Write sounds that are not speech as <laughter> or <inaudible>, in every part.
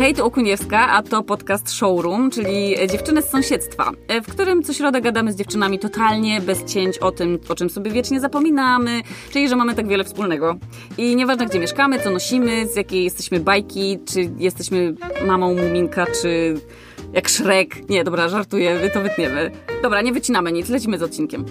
Hej, Okuniewska, a to podcast Showroom, czyli dziewczyny z sąsiedztwa, w którym co środę gadamy z dziewczynami totalnie bez cięć o tym, o czym sobie wiecznie zapominamy, czyli że mamy tak wiele wspólnego. I nieważne gdzie mieszkamy, co nosimy, z jakiej jesteśmy bajki, czy jesteśmy mamą Muminka, czy jak Szrek. Nie, dobra, żartuję, to wytniemy. Dobra, nie wycinamy nic, lecimy z odcinkiem.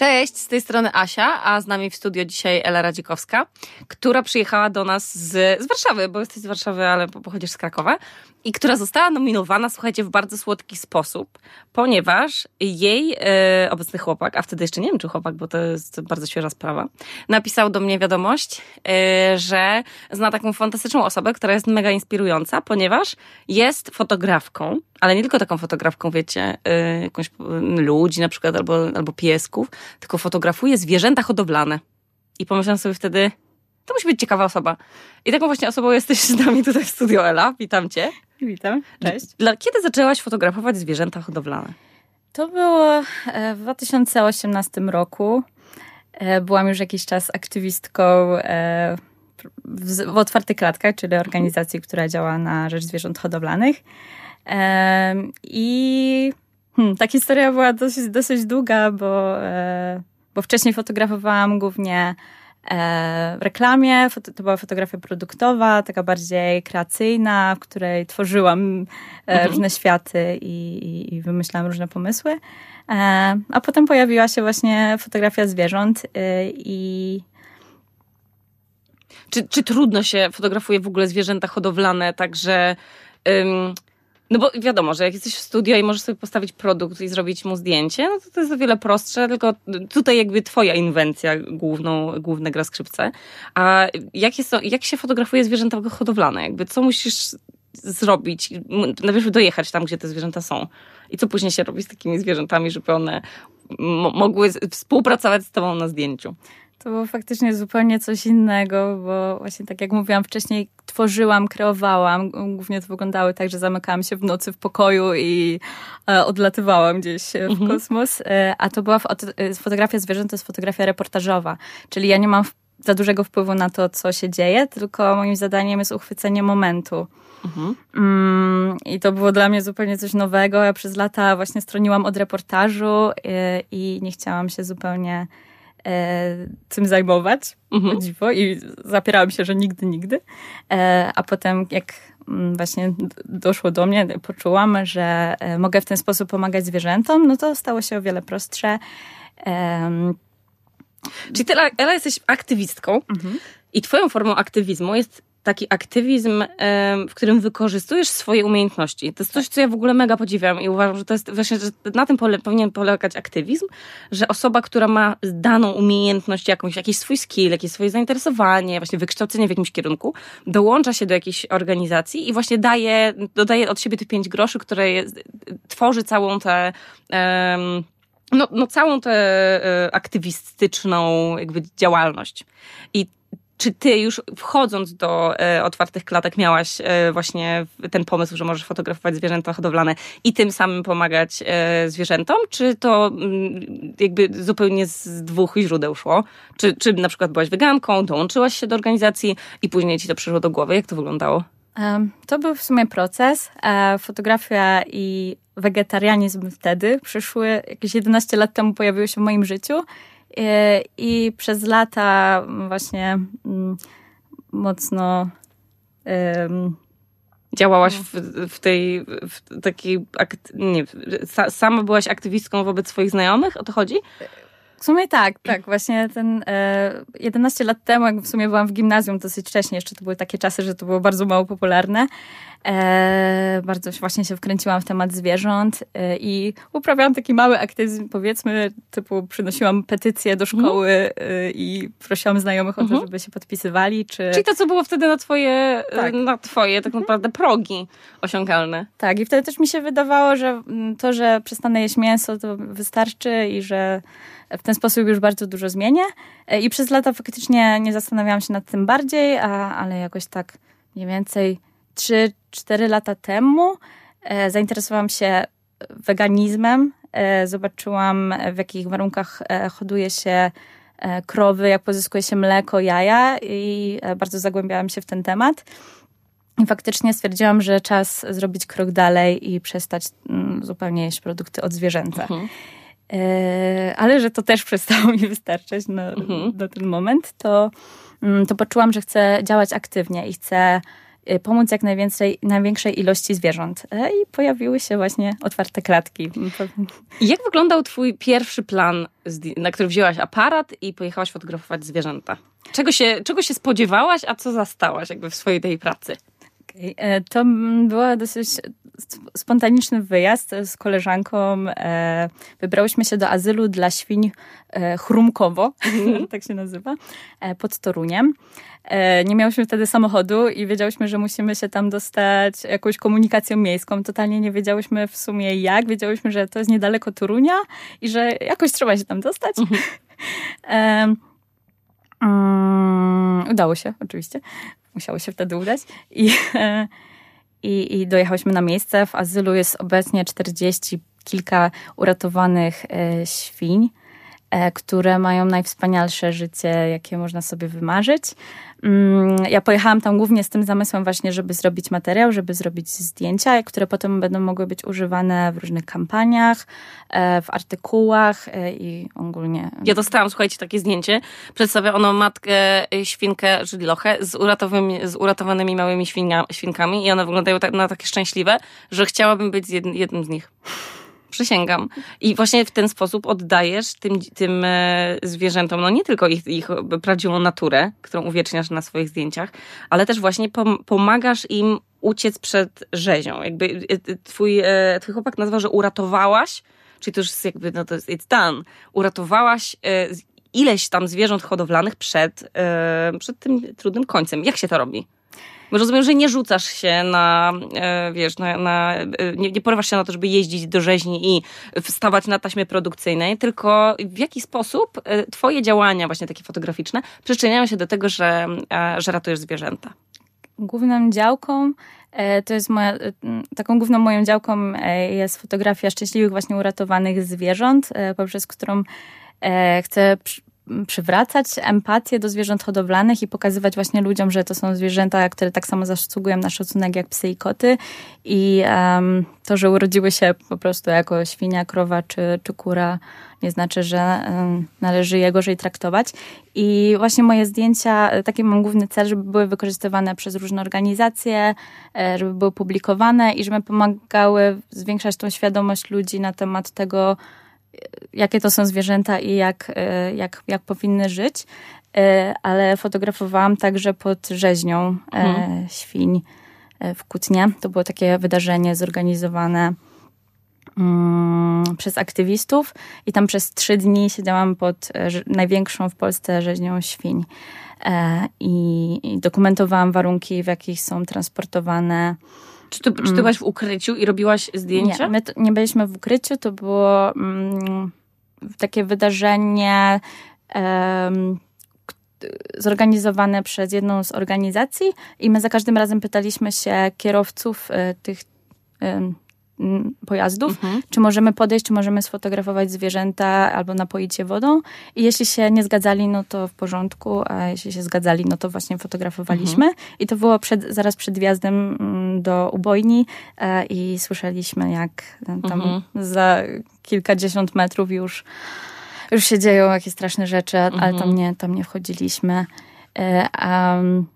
Cześć, z tej strony Asia, a z nami w studio dzisiaj Ela Radzikowska, która przyjechała do nas z, z Warszawy, bo jesteś z Warszawy, ale pochodzisz z Krakowa i która została nominowana, słuchajcie, w bardzo słodki sposób, ponieważ jej e, obecny chłopak, a wtedy jeszcze nie wiem, czy chłopak, bo to jest bardzo świeża sprawa, napisał do mnie wiadomość, e, że zna taką fantastyczną osobę, która jest mega inspirująca, ponieważ jest fotografką, ale nie tylko taką fotografką, wiecie, e, jakąś ludzi na przykład, albo, albo piesków, tylko fotografuje zwierzęta hodowlane. I pomyślałam sobie wtedy, to musi być ciekawa osoba. I taką właśnie osobą jesteś z nami tutaj w studio Ela. Witam cię. Witam, cześć. Dla, kiedy zaczęłaś fotografować zwierzęta hodowlane? To było e, w 2018 roku. E, byłam już jakiś czas aktywistką e, w, Otwartych Klatkach, czyli organizacji, która działa na rzecz zwierząt hodowlanych. I hmm, ta historia była dosyć, dosyć długa, bo, bo wcześniej fotografowałam głównie reklamie. To była fotografia produktowa, taka bardziej kreacyjna, w której tworzyłam e, mhm. różne światy i, i, wymyślałam różne pomysły. E, a potem pojawiła się właśnie fotografia zwierząt i czy, czy trudno się fotografuje w ogóle zwierzęta hodowlane, także no bo wiadomo, że jak jesteś w studio i możesz sobie postawić produkt i zrobić mu zdjęcie, no to to jest o wiele prostsze, tylko tutaj jakby twoja inwencja główną, główne gra skrzypce. A jak, jest to, jak się fotografuje zwierzęta hodowlane? Jakby co musisz zrobić? Najpierw dojechać tam, gdzie te zwierzęta są. I co później się robi z takimi zwierzętami, żeby one mogły współpracować z tobą na zdjęciu? To było faktycznie zupełnie coś innego, bo właśnie tak jak mówiłam wcześniej, tworzyłam, kreowałam. Głównie to wyglądało tak, że zamykałam się w nocy w pokoju i e, odlatywałam gdzieś w mhm. kosmos. E, a to była e, fotografia zwierząt, to jest fotografia reportażowa. Czyli ja nie mam za dużego wpływu na to, co się dzieje, tylko moim zadaniem jest uchwycenie momentu. Mhm. Mm, I to było dla mnie zupełnie coś nowego. Ja przez lata właśnie stroniłam od reportażu i, e, i nie chciałam się zupełnie e, tym zajmować, mhm. dziwo, i zapierałam się, że nigdy, nigdy. E, a potem jak mm, właśnie doszło do mnie, poczułam, że e, mogę w ten sposób pomagać zwierzętom, no to stało się o wiele prostsze. Czyli ty, Ela, jesteś aktywistką mhm. i twoją formą aktywizmu jest taki aktywizm, w którym wykorzystujesz swoje umiejętności. To jest coś, co ja w ogóle mega podziwiam i uważam, że to jest właśnie, że na tym pole, powinien polegać aktywizm, że osoba, która ma daną umiejętność jakąś, jakiś swój skill, jakieś swoje zainteresowanie, właśnie wykształcenie w jakimś kierunku, dołącza się do jakiejś organizacji i właśnie daje, dodaje od siebie te pięć groszy, które jest, tworzy całą tę um, no, no całą tę e, aktywistyczną jakby działalność. I czy ty już wchodząc do e, otwartych klatek miałaś e, właśnie ten pomysł, że możesz fotografować zwierzęta hodowlane i tym samym pomagać e, zwierzętom? Czy to mm, jakby zupełnie z dwóch źródeł szło? Czy, czy na przykład byłaś weganką, dołączyłaś się do organizacji i później ci to przyszło do głowy? Jak to wyglądało? To był w sumie proces. Fotografia i wegetarianizm wtedy przyszły, jakieś 11 lat temu pojawiły się w moim życiu I przez lata właśnie mm, mocno działałaś w, w tej w takiej, nie, sama byłaś aktywistką wobec swoich znajomych, o to chodzi? W sumie tak, <clears throat> tak. Właśnie ten e, 11 lat temu, jak w sumie byłam w gimnazjum dosyć wcześnie, jeszcze to były takie czasy, że to było bardzo mało popularne. E, bardzo właśnie się wkręciłam w temat zwierząt e, i uprawiałam taki mały aktywizm, powiedzmy, typu przynosiłam petycje do szkoły e, i prosiłam znajomych o to, mhm. żeby się podpisywali. Czy... Czyli to, co było wtedy na twoje, tak. na twoje tak mhm. naprawdę progi osiągalne. Tak, i wtedy też mi się wydawało, że to, że przestanę jeść mięso, to wystarczy i że w ten sposób już bardzo dużo zmienię. E, I przez lata faktycznie nie zastanawiałam się nad tym bardziej, a, ale jakoś tak mniej więcej 3-4 lata temu e, zainteresowałam się weganizmem. E, zobaczyłam, w jakich warunkach hoduje się krowy, jak pozyskuje się mleko, jaja i bardzo zagłębiałam się w ten temat. I faktycznie stwierdziłam, że czas zrobić krok dalej i przestać mm, zupełnie jeść produkty od zwierzęta. Mhm. E, ale że to też <laughs> przestało mi wystarczać na, mhm. na ten moment, to, mm, to poczułam, że chcę działać aktywnie i chcę y, pomóc jak najwięcej, największej ilości zwierząt. E, I pojawiły się właśnie otwarte klatki. Jak wyglądał twój pierwszy plan, na który wzięłaś aparat i pojechałaś fotografować zwierzęta? Czego się, czego się spodziewałaś, a co zastałaś jakby w swojej tej pracy? Okay. To była dosyć spontaniczny wyjazd z koleżanką. E, wybrałyśmy się do azylu dla świń e, Chrumkowo, mm. <laughs> tak się nazywa, e, pod Toruniem. Nie miałyśmy wtedy samochodu i wiedziałyśmy, że musimy się tam dostać jakąś komunikacją miejską. Totalnie nie wiedziałyśmy w sumie jak. Wiedziałyśmy, że to jest niedaleko Torunia i że jakoś trzeba się tam dostać. <laughs> Mm. Um, udało się, oczywiście. Musiało się wtedy udać. I, <laughs> i, i dojechałyśmy na miejsce. W azylu jest obecnie 40 kilka uratowanych e, świń. E, które mają najwspanialsze życie, jakie można sobie wymarzyć. Mm, ja pojechałam tam głównie z tym zamysłem właśnie, żeby zrobić materiał, żeby zrobić zdjęcia, które potem będą mogły być używane w różnych kampaniach, e, w artykułach e, i ogólnie. Ja dostałam, słuchajcie, takie zdjęcie. Przedstawia ono matkę świnkę żylilochę z, z uratowanymi małymi świnkami i one wyglądają tak, na takie szczęśliwe, że chciałabym być jednym z nich. Przysięgam. I właśnie w ten sposób oddajesz tym, tym e, zwierzętom, no nie tylko ich, ich prawdziwą naturę, którą uwieczniasz na swoich zdjęciach, ale też właśnie pomagasz im uciec przed rzezią. Jakby e, e, twój, twój chłopak nazywa, że uratowałaś, czyli to już jest jakby, no to jest it's done, uratowałaś ileś tam zwierząt hodowlanych przed, przed tym trudnym końcem. Jak się to robi? Bo rozumiem, że nie rzucasz się na, e, wiesz, na, na nie, nie porywasz się na to, żeby jeździć do rzeźni i wstawać na taśmie produkcyjnej, tylko w jaki sposób e, twoje działania właśnie takie fotograficzne przyczyniają się do tego, że, e, że ratujesz zwierzęta? Główną działką to jest moja, taką główną moją działką jest fotografia szczęśliwych właśnie uratowanych zwierząt, poprzez którą chcę przywracać empatię do zwierząt hodowlanych i pokazywać właśnie ludziom, że to są zwierzęta, które tak samo zasługują na szacunek jak psy i koty. I um, to, że urodziły się po prostu jako świnia, krowa czy, czy kura, nie znaczy, że um, należy je gorzej traktować. I właśnie moje zdjęcia, taki mam główny cel, żeby były wykorzystywane przez różne organizacje, e, żeby były publikowane i żeby pomagały zwiększać tą świadomość ludzi na temat tego, jakie to są zwierzęta i jak, e, jak, jak powinny żyć, e, ale fotografowałam także pod rzeźnią e, mhm. świń w Kutnie. To było takie wydarzenie zorganizowane mm, przez aktywistów i tam przez trzy dni siedziałam pod największą w Polsce rzeźnią świń i, i dokumentowałam warunki, w jakich są transportowane czy ty, czy ty mm. byłaś w ukryciu i robiłaś zdjęcia? Nie, my nie byliśmy w ukryciu, to było mm, takie wydarzenie um, zorganizowane przez jedną z organizacji i my za każdym razem pytaliśmy się kierowców y, tych y, pojazdów, mhm. czy możemy podejść, czy możemy sfotografować zwierzęta albo napoić je wodą. I jeśli się nie zgadzali, no to w porządku, a jeśli się zgadzali, no to właśnie fotografowaliśmy. Mhm. I to było przed, zaraz przed wjazdem do ubojni e, i słyszeliśmy, jak tam mhm. za kilkadziesiąt metrów już, już się dzieją jakieś straszne rzeczy, ale tam mhm. nie, tam nie wchodziliśmy. Um,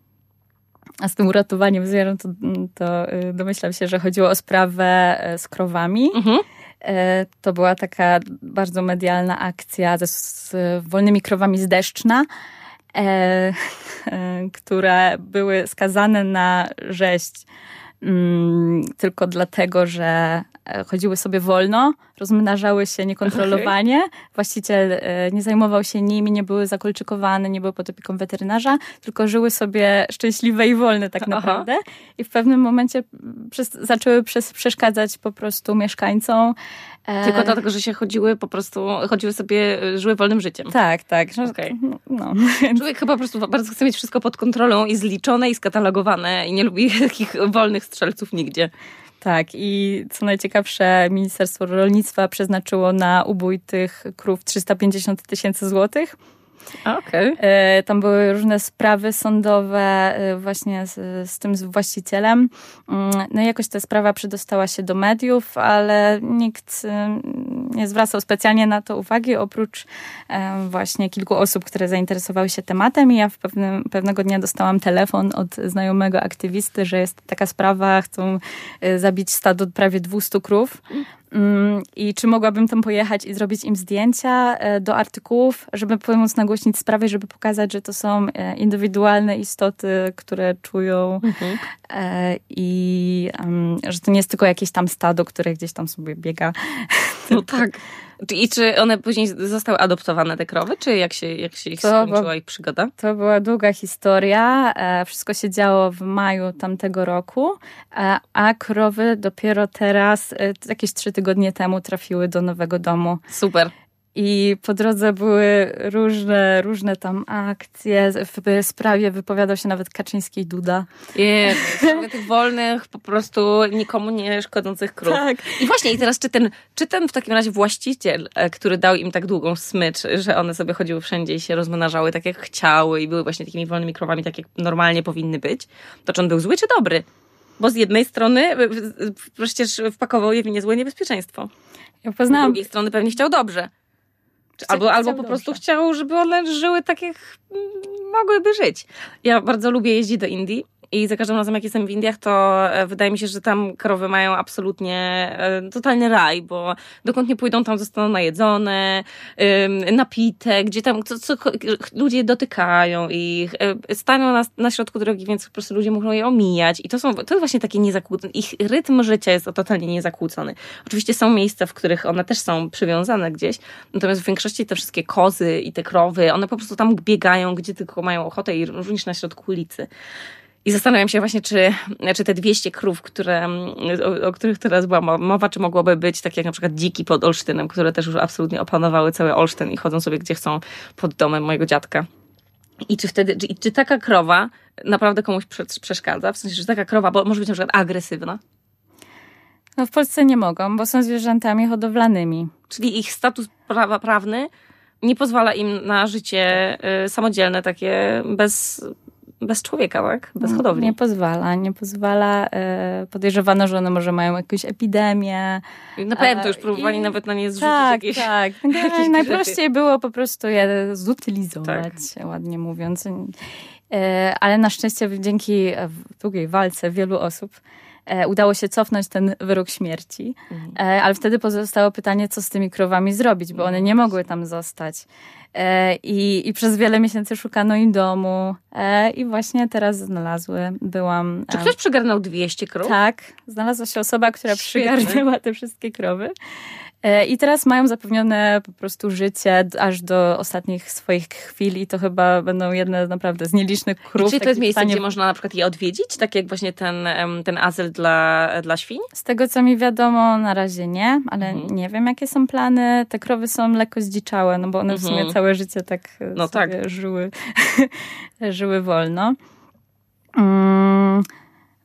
a z tym uratowaniem zwierząt to, to y, domyślam się, że chodziło o sprawę e, z krowami. Mhm. E, to była taka bardzo medialna akcja ze, z wolnymi krowami z Deszczna, e, <laughs> które były skazane na rzeź mm, tylko dlatego, że E, chodziły sobie wolno, rozmnażały się niekontrolowanie. Okay. Właściciel e, nie zajmował się nimi, nie były zakolczykowane, nie były pod opieką weterynarza, tylko żyły sobie szczęśliwe i wolne tak naprawdę. Aha. I w pewnym momencie przez, zaczęły przez, przeszkadzać po prostu mieszkańcom. E, tylko dlatego, że się chodziły po prostu, chodziły sobie, żyły wolnym życiem. Tak, tak. Okay. No. <laughs> Człowiek chyba po prostu bardzo chce mieć wszystko pod kontrolą i zliczone i skatalogowane i nie lubi <laughs> takich wolnych strzelców nigdzie. Tak, i co najciekawsze, Ministerstwo Rolnictwa przeznaczyło na ubój tych krów 350 tysięcy złotych. Okay. Tam były różne sprawy sądowe właśnie z, z tym właścicielem. Mm, no i jakoś ta sprawa przedostała się do mediów, ale nikt nie zwracał specjalnie na to uwagi, oprócz właśnie kilku osób, które zainteresowały się tematem i ja w pewnym, pewnego dnia dostałam telefon od znajomego aktywisty, że jest taka sprawa, chcą zabić stado prawie 200 krów. Mm, I czy mogłabym tam pojechać i zrobić im zdjęcia e, do artykułów, żeby pomóc nagłośnić sprawę, żeby pokazać, że to są e, indywidualne istoty, które czują mhm. E, i że to nie jest tylko jakieś tam stado, które gdzieś tam sobie biega. No tak. I czy one później zostały adoptowane, te krowy, czy jak się, jak się ich to skończyła ich przygoda? To była długa historia. E, wszystko się działo w maju tamtego roku, e, a krowy dopiero teraz, e, jakieś trzy tygodnie temu trafiły do nowego domu. Super. I po drodze były różne, różne tam akcje. W sprawie wypowiadał się nawet Kaczyński i Duda. Nie, tych wolnych, po prostu nikomu nie szkodzących krów. Tak. I właśnie, i teraz czy ten, czy ten w takim razie właściciel, e, który dał im tak długą smycz, że one sobie chodziły wszędzie i się rozmnażały tak jak chciały i były właśnie takimi wolnymi krowami, tak jak normalnie powinny być, to czy on był zły czy dobry? Bo z jednej strony przecież wpakował je w niezłe niebezpieczeństwo. Ja poznałam... Z drugiej strony pewnie chciał dobrze. Albo, albo po prostu chciał, żeby one żyły tak, jak mogłyby żyć. Ja bardzo lubię jeździć do Indii i za każdym razem, jak jestem w Indiach, to e, wydaje mi się, że tam krowy mają absolutnie e, totalny raj, bo dokąd nie pójdą, tam zostaną najedzone, napite, gdzie tam co, co, ludzie dotykają ich, e, staną na, na środku drogi, więc po prostu ludzie mogą je omijać. I to są, to jest właśnie takie niezakłócone, ich rytm życia jest totalnie niezakłócony. Oczywiście są miejsca, w których one też są przywiązane gdzieś, natomiast w większości te wszystkie kozy i te krowy, one po prostu tam biegają, gdzie tylko mają ochotę i również na środku ulicy. I zastanawiam się właśnie, czy, czy te 200 krów, które, o, o, których teraz była mowa, czy mogłoby być takie jak na przykład dziki pod Olsztynem, które też już absolutnie opanowały cały Olsztyn i chodzą sobie gdzie chcą pod domem mojego dziadka. I czy wtedy, czy, czy taka krowa naprawdę komuś przeszkadza? W sensie, że taka krowa bo może być na przykład agresywna? No w Polsce nie mogą, bo są zwierzętami hodowlanymi. Czyli ich status prawa prawny nie pozwala im na życie y, samodzielne, takie bez, bez człowieka, tak? Bez no, hodowli. Nie pozwala, nie pozwala. E, podejrzewano, że one może mają jakąś epidemię. Na pewno już próbowali I... nawet na nie zrzucić tak, jakieś... Tak, <laughs> jakieś Najprościej było po prostu je zutylizować, tak. ładnie mówiąc. E, ale na szczęście dzięki długiej walce wielu osób E, udało się cofnąć ten wyrok śmierci, mhm. E, ale wtedy pozostało pytanie, co z tymi krowami zrobić, bo one nie mogły tam zostać. E, I, I przez wiele miesięcy szukano im domu i właśnie teraz znalazły. Byłam. Czy ktoś przygarnął 200 krów? Tak, znalazła się osoba, która Świetne. przygarnęła te wszystkie krowy. E, I teraz mają zapewnione po prostu życie aż do ostatnich swoich chwil i to chyba będą jedne naprawdę z nielicznych krów. I czy to jest miejsce, stanie... gdzie można na przykład je odwiedzić? Tak jak właśnie ten, ten azyl dla, dla świń? Z tego co mi wiadomo na razie nie, ale mhm. nie wiem jakie są plany. Te krowy są lekko zdziczałe, no bo one w sumie mhm. całe życie tak no tak. żyły, <laughs> żyły wolno. Mm.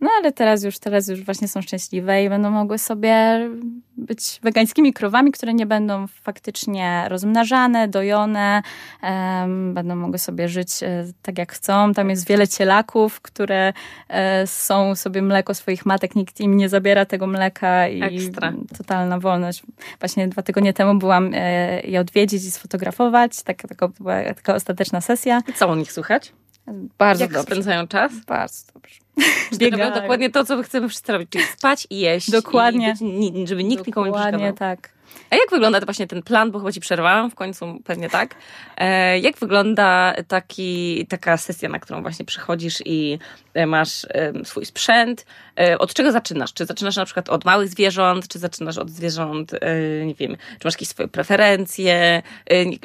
No ale teraz już, teraz już właśnie są szczęśliwe i będą mogły sobie być wegańskimi krowami, które nie będą faktycznie rozmnażane, dojone, um, będą mogły sobie żyć e, tak jak chcą. Tam jest wiele cielaków, które e, są sobie mleko swoich matek, nikt im nie zabiera tego mleka i Ekstra. totalna wolność. Właśnie dwa tygodnie temu byłam e, je odwiedzić i sfotografować, tak, taka, była taka ostateczna sesja. I co u nich słychać? Bardzo Jak dobrze. spędzają czas? Bardzo dobrze. <laughs> Biegają. dokładnie to, co chcemy wszyscy robić, czyli spać i jeść. Dokładnie. I być, żeby nikt nikomu nie przeszkadzał. Dokładnie tak. A jak wygląda to właśnie ten plan, bo chyba ci przerwałam w końcu, pewnie tak. E, jak wygląda taki, taka sesja, na którą właśnie przychodzisz i e, masz e, swój sprzęt? Od czego zaczynasz? Czy zaczynasz na przykład od małych zwierząt, czy zaczynasz od zwierząt, nie wiem, czy masz jakieś swoje preferencje?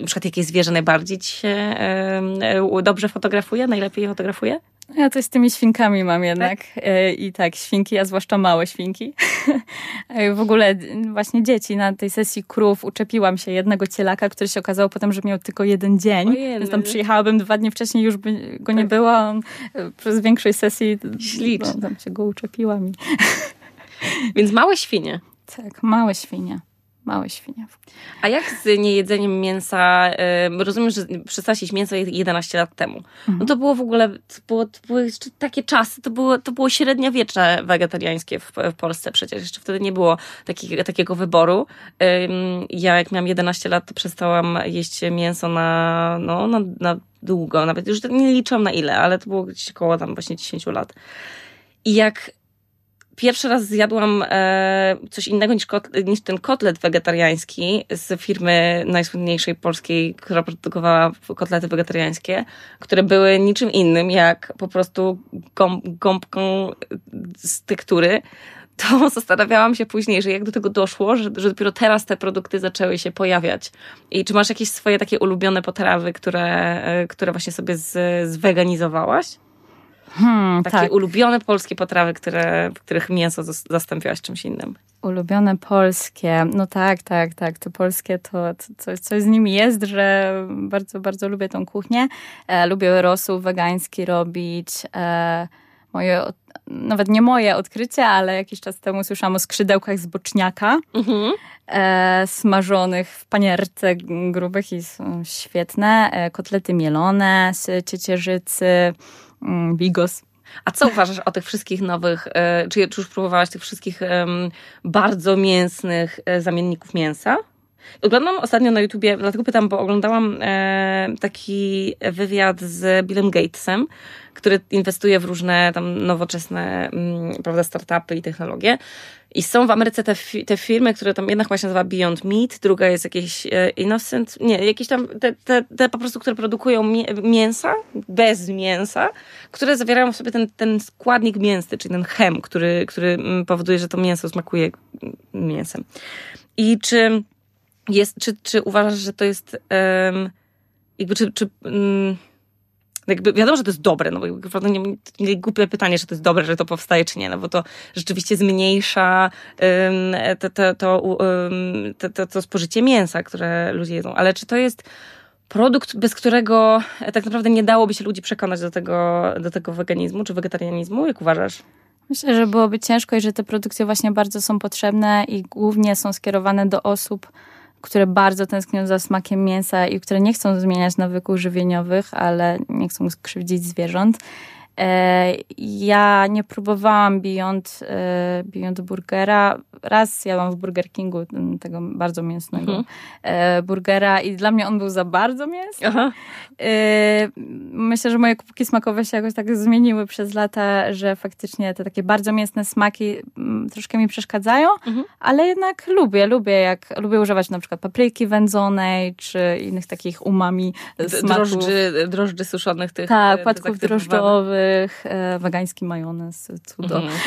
Na przykład jakie zwierzę najbardziej ci się dobrze fotografuje, najlepiej fotografuje? Ja to z tymi świnkami mam jednak. Tak? I tak, świnki, a zwłaszcza małe świnki. <laughs> w ogóle właśnie dzieci na tej sesji krów uczepiłam się jednego cielaka, który się okazało potem, że miał tylko jeden dzień. Ojej, więc tam przyjechałabym dwa dni wcześniej, już by go nie tak. było. On e, przez większej sesji Ślicz. No, tam się go uczepiłam. <laughs> Więc małe świnie. Tak, małe świnie. Małe świnie. A jak z niejedzeniem mięsa? Rozumiem, że przestałaś jeść mięso 11 lat temu. Mhm. No to było w ogóle, to, było, to były takie czasy, to było, to było średniowiecze wegetariańskie w, w Polsce przecież. Jeszcze wtedy nie było taki, takiego wyboru. Ja jak miałam 11 lat, to przestałam jeść mięso na, no, na, na długo. Nawet już nie liczyłam na ile, ale to było gdzieś około tam właśnie 10 lat. I jak pierwszy raz zjadłam e, coś innego niż, niż ten kotlet wegetariański z firmy najsłynniejszej polskiej, która produkowała kotlety wegetariańskie, które były niczym innym jak po prostu gąbką z tektury. To <laughs> zastanawiałam się później, że jak do tego doszło, że, że dopiero teraz te produkty zaczęły się pojawiać. I czy masz jakieś swoje takie ulubione potrawy, które, e, które właśnie sobie z, zweganizowałaś? Hmm, Takie tak. ulubione polskie potrawy, które, w których mięso zastąpiłaś czymś innym. Ulubione polskie, no tak, tak, tak. To polskie to, to coś, coś z nimi jest, że bardzo, bardzo lubię tą kuchnię. E, lubię rosół wegański robić. E, moje, nawet nie moje odkrycie, ale jakiś czas temu słyszałam o skrzydełkach z boczniaka. Mhm. E, smażonych w panierce grubych i są świetne. E, kotlety mielone z ciecierzycy bigos. A co uważasz o tych wszystkich nowych, e, czy, czy już próbowałaś tych wszystkich bardzo mięsnych e, zamienników mięsa? Oglądam ostatnio na YouTubie, dlatego pytam, bo oglądałam e, taki wywiad z Billem Gatesem, który inwestuje w różne tam nowoczesne mm, prawda, startupy i technologie. I są w Ameryce te, te firmy, które tam jedna chyba się nazywa Beyond Meat, druga jest jakieś e, Innocent, nie, jakieś tam te, te, te po prostu, które produkują mięsa, bez mięsa, które zawierają w sobie ten, ten składnik mięsny, czyli ten chem, który, który mm, powoduje, że to mięso smakuje mięsem. I czy jest, czy, czy uważasz, że to jest um, jakby, czy, czy um, jakby wiadomo, że to jest dobre, no bo nie, nie głupie pytanie, że to jest dobre, że to powstaje, czy nie, no bo to rzeczywiście zmniejsza um, to, to, to, um, to, to, to spożycie mięsa, które ludzie jedzą. Ale czy to jest produkt, bez którego tak naprawdę nie dałoby się ludzi przekonać do tego, do tego weganizmu czy wegetarianizmu? Jak uważasz? Myślę, że byłoby ciężko i że te produkcje właśnie bardzo są potrzebne i głównie są skierowane do osób, które bardzo tęsknią za smakiem mięsa i które nie chcą zmieniać nawyków żywieniowych, ale nie chcą skrzywdzić zwierząt. E, ja nie próbowałam Beyond, e, Beyond Burgera. Raz jadłam w Burger Kingu tego bardzo mięsnego mhm. E, burgera i dla mnie on był za bardzo mięsny. Aha. Myślę, że moje kubki smakowe się jakoś tak zmieniły przez lata, że faktycznie te takie bardzo mięsne smaki troszkę mi przeszkadzają, mhm. ale jednak lubię, lubię jak lubię używać na przykład papryki wędzonej, czy innych takich umami smaków. Drożdży, drożdży suszonych tych. Tak, płatków drożdżowych e, wegański majonez, cudo. Mhm.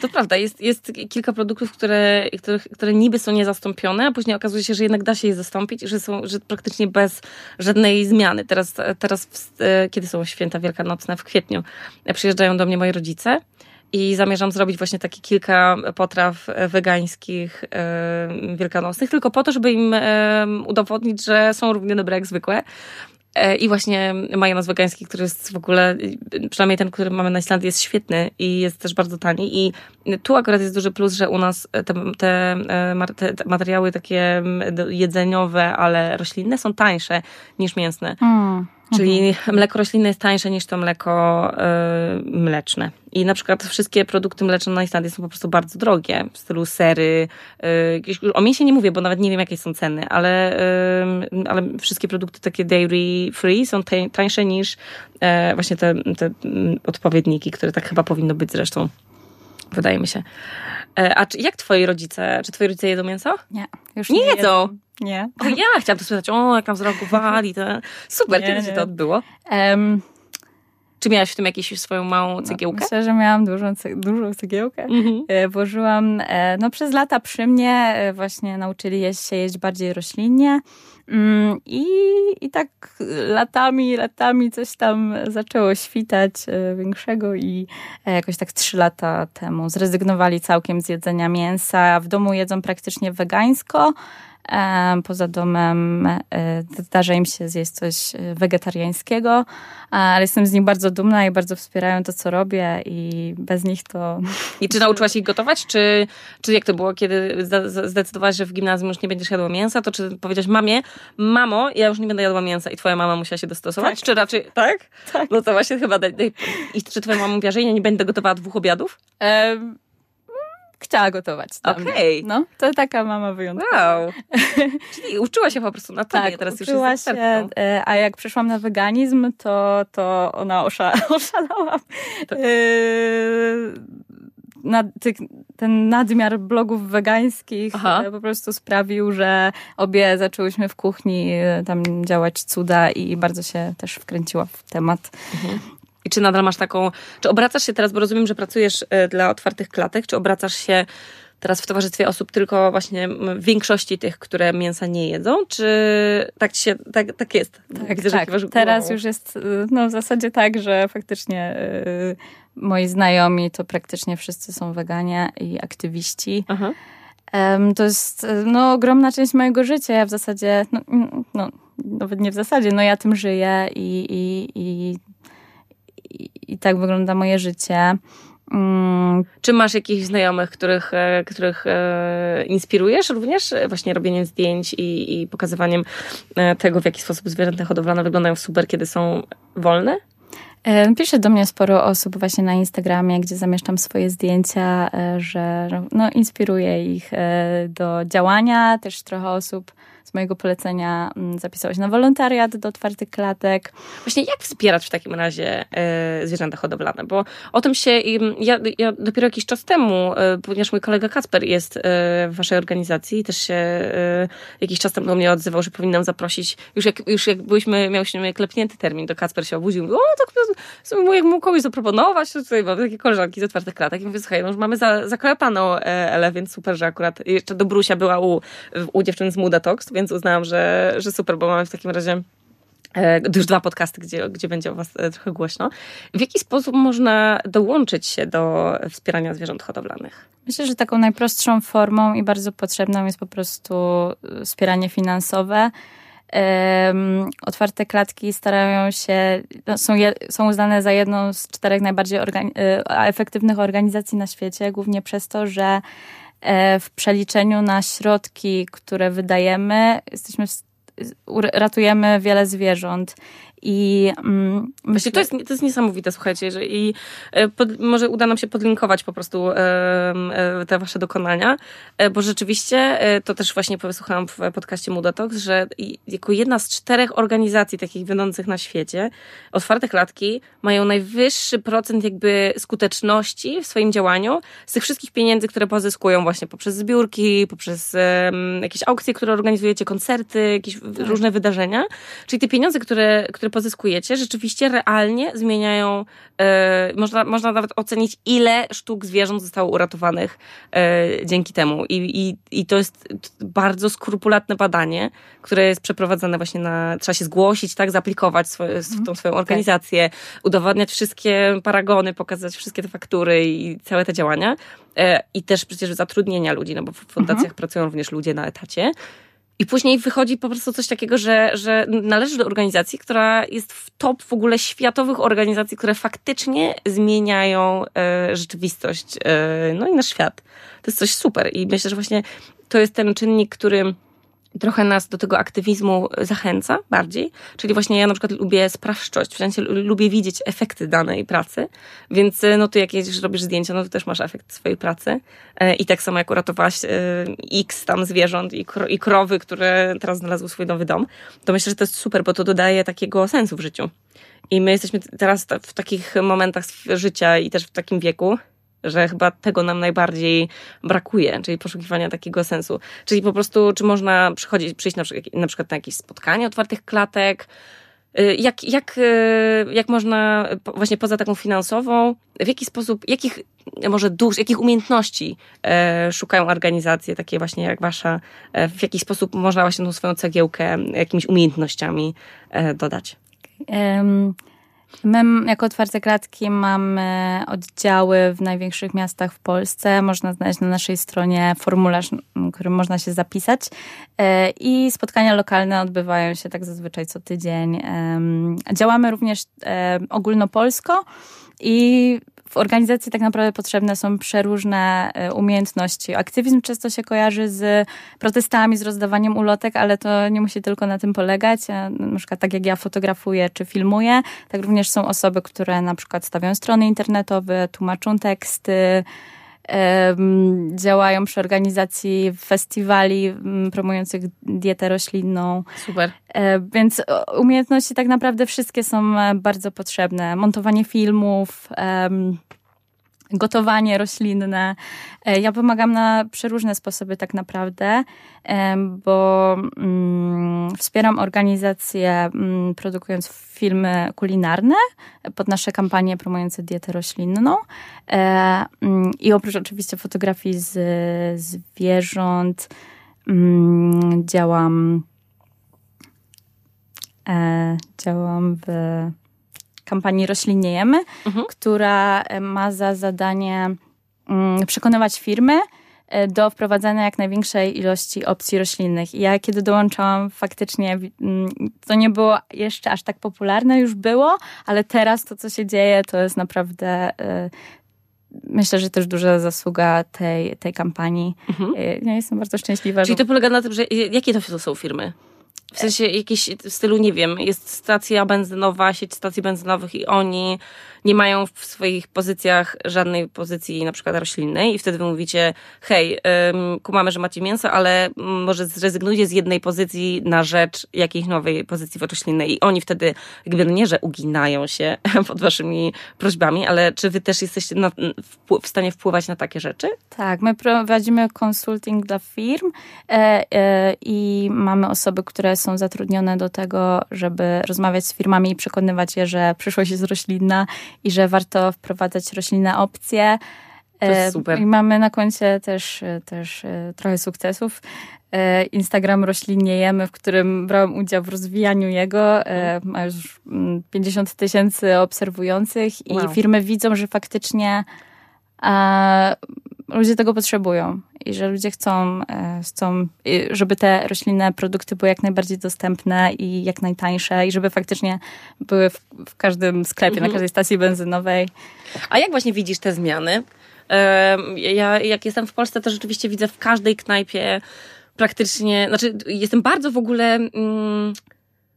To prawda, jest, jest kilka produktów, które, które, które niby są niezastąpione, a później okazuje się, że jednak da się je zastąpić, że są że praktycznie bez żadnej zmiany. Teraz, teraz e, kiedy są święta wielkanocne w kwietniu, przyjeżdżają do mnie moi rodzice i zamierzam zrobić właśnie takie kilka potraw wegańskich, e, wielkanocnych, tylko po to, żeby im udowodnić, że są równie dobre jak zwykłe. E, I właśnie majonez wegański, który jest w ogóle, przynajmniej ten, który mamy na Islandii, jest świetny i jest też bardzo tani. I tu akurat jest duży plus, że u nas te, te, te, te materiały takie jedzeniowe, ale roślinne są tańsze niż mięsne. Mm. Czyli mhm. mleko roślinne jest tańsze niż to mleko y, mleczne. I na przykład wszystkie produkty mleczne na Islandii są po prostu bardzo drogie, w stylu sery. Y, o mięsie nie mówię, bo nawet nie wiem, jakie są ceny, ale, y, ale wszystkie produkty takie dairy free są tańsze niż e, właśnie te, te odpowiedniki, które tak chyba powinno być zresztą. Wydaje mi się. E, a czy, jak twoi rodzice? Czy twoi rodzice jedzą mięso? Nie, już nie, nie jedzą. jedzą. Nie. O, ja chciałam to spytać, o, jak nam zareagowali. To... Super, nie, kiedy się to odbyło? Um, czy miałaś w tym jakąś swoją małą no, cegiełkę? No, myślę, że miałam dużą, dużą cegiełkę. Mhm. E, włożyłam, e, no przez lata przy mnie właśnie nauczyli się jeść bardziej roślinnie. Mm, I, I tak latami, latami coś tam zaczęło świtać e, większego i e, jakoś tak trzy lata temu zrezygnowali całkiem z jedzenia mięsa. W domu jedzą praktycznie wegańsko. Poza domem zdarza im się zjeść coś wegetariańskiego, ale jestem z nich bardzo dumna i bardzo wspierają to, co robię i bez nich to... I czy nauczyłaś ich gotować, czy, czy jak to było, kiedy zdecydowałaś, że w gimnazjum już nie będziesz jadła mięsa, to czy powiedziałaś mamie, mamo, ja już nie będę jadła mięsa i twoja mama musiała się dostosować, tak. czy raczej, tak? Tak. No to właśnie chyba, i czy twoja mama mówiła, że ja nie będę gotowała dwóch obiadów? Um, chciała gotować. Okej. Okay. No, to taka mama wyjątkowa. Wow. <laughs> Czyli uczyła się po prostu na tobie, tak, teraz już jest się, e, A jak przeszłam na weganizm, to, to ona osza, <laughs> oszalała. To... E, nad, ten nadmiar blogów wegańskich Aha. E, po prostu sprawił, że obie zaczęłyśmy w kuchni tam działać cuda i bardzo się też wkręciła w temat. Mhm. I czy nadal masz taką, czy obracasz się teraz, bo rozumiem, że pracujesz e, dla otwartych klatek, czy obracasz się teraz w towarzystwie osób tylko właśnie w większości tych, które mięsa nie jedzą, czy tak się, tak, tak jest? Tak, Widzę, tak. Teraz już jest y, no, w zasadzie tak, że faktycznie yy, moi znajomi to praktycznie wszyscy są weganie i aktywiści. Aha. Um, to jest y, no, ogromna część mojego życia. Ja w zasadzie, no, no, nawet nie w zasadzie, no ja tym żyję i, i, i i, tak wygląda moje życie. Mm. Czy masz jakichś znajomych, których, e, których e, inspirujesz również właśnie robieniem zdjęć i, i pokazywaniem e, tego, w jaki sposób zwierzęta hodowlane wyglądają super, kiedy są wolne? Pisze do mnie sporo osób właśnie na Instagramie, gdzie zamieszczam swoje zdjęcia, że no, inspiruję ich do działania. Też trochę osób mojego polecenia mm, zapisałaś na wolontariat do otwartych klatek. Właśnie jak wspierać w takim razie e, zwierzęta hodowlane? Bo o tym się, ja, ja dopiero jakiś czas temu, e, ponieważ mój kolega Kasper jest e, w waszej organizacji i też się jakiś czas temu do mnie odzywał, że powinnam zaprosić, już jak, już jak byliśmy, miałyśmy klepnięty termin, to Kasper się obudził i mówił, o, tak sobie jak mógł kogoś zaproponować, to tutaj mam takie koleżanki z otwartych klatek i mówię, słuchaj, no już mamy za, zaklepaną Elę, więc super, że akurat jeszcze do Brusia była u, u dziewczyn z Muda Talks, więc uznałam, że, że super, bo mamy w takim razie e, już dwa podcasty, gdzie, gdzie będzie o Was e, trochę głośno. W jaki sposób można dołączyć się do wspierania zwierząt hodowlanych? Myślę, że taką najprostszą formą i bardzo potrzebną jest po prostu e, wspieranie finansowe. Otwarte klatki starają się, no, są, je, są uznane za jedną z czterech najbardziej organi efektywnych organizacji na świecie, głównie przez to, że w przeliczeniu na środki, które wydajemy, jesteśmy ratujemy wiele zwierząt i mm, myślę, to, jest, to jest niesamowite, słuchajcie, że i e, pod, może uda nam się podlinkować po prostu e, e, te wasze dokonania, e, bo rzeczywiście e, to też właśnie wysłuchałam w podcaście Mudatox, że jako jedna z czterech organizacji takich wiodących na świecie, otwarte klatki mają najwyższy procent jakby skuteczności w swoim działaniu z tych wszystkich pieniędzy, które pozyskują właśnie poprzez zbiórki, poprzez jakieś aukcje, które organizujecie, koncerty, jakieś tak. różne wydarzenia. Czyli te pieniądze, które, które pozyskujecie, rzeczywiście realnie zmieniają, e, można, można nawet ocenić, ile sztuk zwierząt zostało uratowanych e, dzięki temu. I, i, I to jest bardzo skrupulatne badanie, które jest przeprowadzane właśnie na, trzeba się zgłosić, tak, zaaplikować swoje, mhm. tą swoją organizację, okay. udowadniać wszystkie paragony, pokazać wszystkie te faktury i całe te działania. E, I też przecież zatrudnienia ludzi, no bo w fundacjach mhm. pracują również ludzie na etacie. I później wychodzi po prostu coś takiego, że, że należy do organizacji, która jest w top w ogóle światowych organizacji, które faktycznie zmieniają e, rzeczywistość, e, no i nasz świat. To jest coś super i myślę, że właśnie to jest ten czynnik, który trochę nas do tego aktywizmu zachęca bardziej. Czyli właśnie ja na przykład lubię sprawczość, w sensie lubię widzieć efekty danej pracy, więc e, no ty jak jedziesz, robisz zdjęcia, no to też masz efekt swojej pracy. E, I tak samo jak uratowałaś e, x tam zwierząt i krowy, które teraz znalazły swój nowy dom, to myślę, że to jest super, bo to dodaje takiego sensu w życiu. I my jesteśmy teraz w takich momentach życia i też w takim wieku, że chyba tego nam najbardziej brakuje, czyli poszukiwania takiego sensu. Czyli po prostu, czy można przychodzić, przyjść na przykład, na przykład na jakieś spotkanie otwartych klatek, y, jak, jak, y, jak można właśnie poza taką finansową, w jaki sposób, jakich może dusz, jakich umiejętności e, szukają organizacje takie właśnie jak wasza, w jaki sposób można właśnie tą swoją cegiełkę jakimiś umiejętnościami dodać? Um My jako Otwarte Klatki mamy oddziały w największych miastach w Polsce. Można znaleźć na naszej stronie formularz, którym można się zapisać. E, I spotkania lokalne odbywają się tak zazwyczaj co tydzień. Działamy również ogólnopolsko i w organizacji tak naprawdę potrzebne są przeróżne e, umiejętności. Aktywizm często się kojarzy z protestami, z rozdawaniem ulotek, ale to nie musi tylko na tym polegać. Na przykład tak jak ja fotografuję czy filmuję, tak również są osoby, które na przykład stawiają strony internetowe, tłumaczą teksty, działają przy organizacji festiwali promujących dietę roślinną. Super. E, więc umiejętności tak naprawdę wszystkie są e, bardzo potrzebne. Montowanie filmów, gotowanie roślinne. E, ja pomagam na przeróżne sposoby tak naprawdę, bo mm, wspieram organizacje mm, produkując filmy kulinarne pod nasze kampanie promujące dietę roślinną e, mm, i oprócz oczywiście fotografii z zwierząt działam e, działam w kampanii Roślinniejemy, mhm. która e, ma za zadanie mm, przekonywać firmy e, do wprowadzania jak największej ilości opcji roślinnych. I ja kiedy dołączałam, faktycznie mm, to nie było jeszcze aż tak popularne, już było, ale teraz to, co się dzieje, to jest naprawdę e, myślę, że też duża zasługa tej, tej kampanii. Mhm. Ja jestem bardzo szczęśliwa. Czyli to polega na tym, że jakie to są firmy? W sensie jakiś w stylu, nie wiem, jest stacja benzynowa, sieć stacji benzynowych i oni nie mają w swoich pozycjach żadnej pozycji na przykład roślinnej i wtedy mówicie, hej, kumamy, że macie mięso, ale może zrezygnujcie z jednej pozycji na rzecz jakiejś nowej pozycji roślinnej i oni wtedy jakby no nie, że uginają się <laughs> pod waszymi prośbami, ale czy wy też jesteście na, w stanie wpływać na takie rzeczy? Tak, my prowadzimy konsulting dla firm e, e, i mamy osoby, które są zatrudnione do tego, żeby rozmawiać z firmami i przekonywać je, że przyszłość jest roślinna i że warto wprowadzać roślinne opcje. To jest e, super. I mamy na koncie też, też e, trochę sukcesów. E, Instagram Roślinniejemy, w którym brałam udział w rozwijaniu jego. Ma już 50 mm, tysięcy obserwujących i wow. firmy widzą, że faktycznie ludzie tego potrzebują i że ludzie chcą, chcą, żeby te roślinne produkty były jak najbardziej dostępne i jak najtańsze i żeby faktycznie były w, w każdym sklepie, mhm. na każdej stacji benzynowej. A jak właśnie widzisz te zmiany? Ja jak jestem w Polsce, to rzeczywiście widzę w każdej knajpie praktycznie, znaczy jestem bardzo w ogóle... Mm,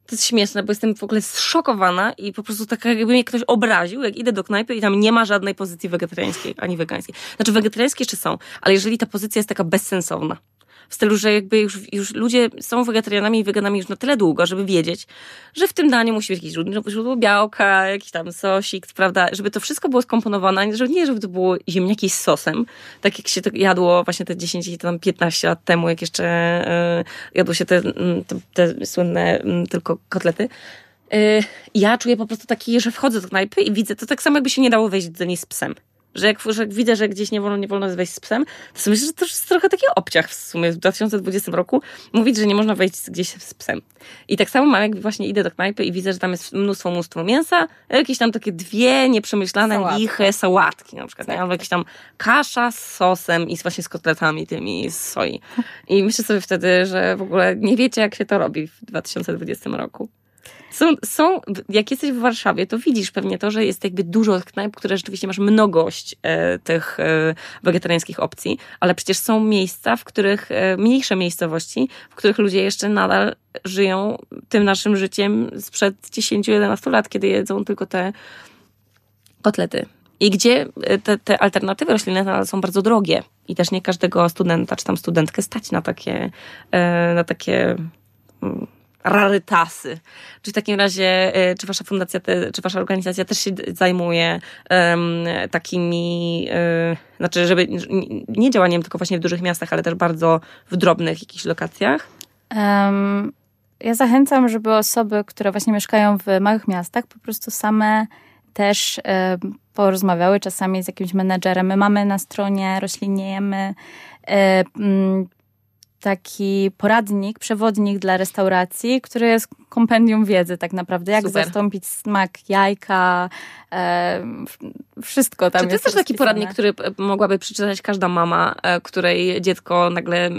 to jest śmieszne, bo jestem w ogóle zszokowana i po prostu tak jakby mnie ktoś obraził, jak idę do knajpy i tam nie ma żadnej pozycji wegetariańskiej ani wegańskiej. Znaczy wegetariańskie jeszcze są, ale jeżeli ta pozycja jest taka bezsensowna, w stylu, że jakby już, już ludzie są wegetarianami i weganami już na tyle długo, żeby wiedzieć, że w tym daniu musi być jakieś źródło białka, jakiś tam sosik, prawda, żeby to wszystko było skomponowane, żeby nie, żeby to było ziemniaki z sosem, tak jak się to jadło właśnie te 10, tam 15 lat temu, jak jeszcze yy, jadło się te, mm, te, te słynne yy, tylko kotlety, yy, ja czuję po prostu taki, że wchodzę do knajpy i widzę, to tak samo jakby się nie dało wejść do niej z psem że jak, że jak widzę, że gdzieś nie wolno, nie wolno wejść z psem, to sobie myślę, że to jest trochę taki obciach w sumie w 2020 roku mówić, że nie można wejść gdzieś z psem. I tak samo mam, jak właśnie idę do knajpy i widzę, że tam jest mnóstwo, mnóstwo mięsa, jakieś tam takie dwie nieprzemyślane, Sałatka. liche sałatki na przykład, tak. albo jakieś tam kasza z sosem i właśnie z kotletami tymi z soi. I myślę sobie wtedy, że w ogóle nie wiecie, jak się to robi w 2020 roku. Są, są, jak jesteś w Warszawie, to widzisz pewnie to, że jest jakby dużo knajp, które rzeczywiście masz mnogość e, tych e, wegetariańskich opcji, ale przecież są miejsca, w których, e, mniejsze miejscowości, w których ludzie jeszcze nadal żyją tym naszym życiem sprzed 10-11 lat, kiedy jedzą tylko te kotlety. I gdzie e, te, te alternatywy roślinne są bardzo drogie. I też nie każdego studenta czy tam studentkę stać na takie, e, na takie mm, rarytasy. Czy w takim razie, e, czy wasza fundacja, czy wasza organizacja też się zajmuje um, takimi, um, znaczy, żeby nie działaniem tylko właśnie w dużych miastach, ale też bardzo w drobnych jakichś lokacjach? Um, ja zachęcam, żeby osoby, które właśnie mieszkają w małych miastach, po prostu same też porozmawiały czasami z jakimś menedżerem. My mamy na stronie roślinniejemy taki poradnik, przewodnik dla restauracji, który jest kompendium wiedzy tak naprawdę, jak Super. zastąpić smak jajka, e, wszystko tam Czy to jest też taki poradnik, który mogłaby przeczytać każda mama, e, której dziecko nagle,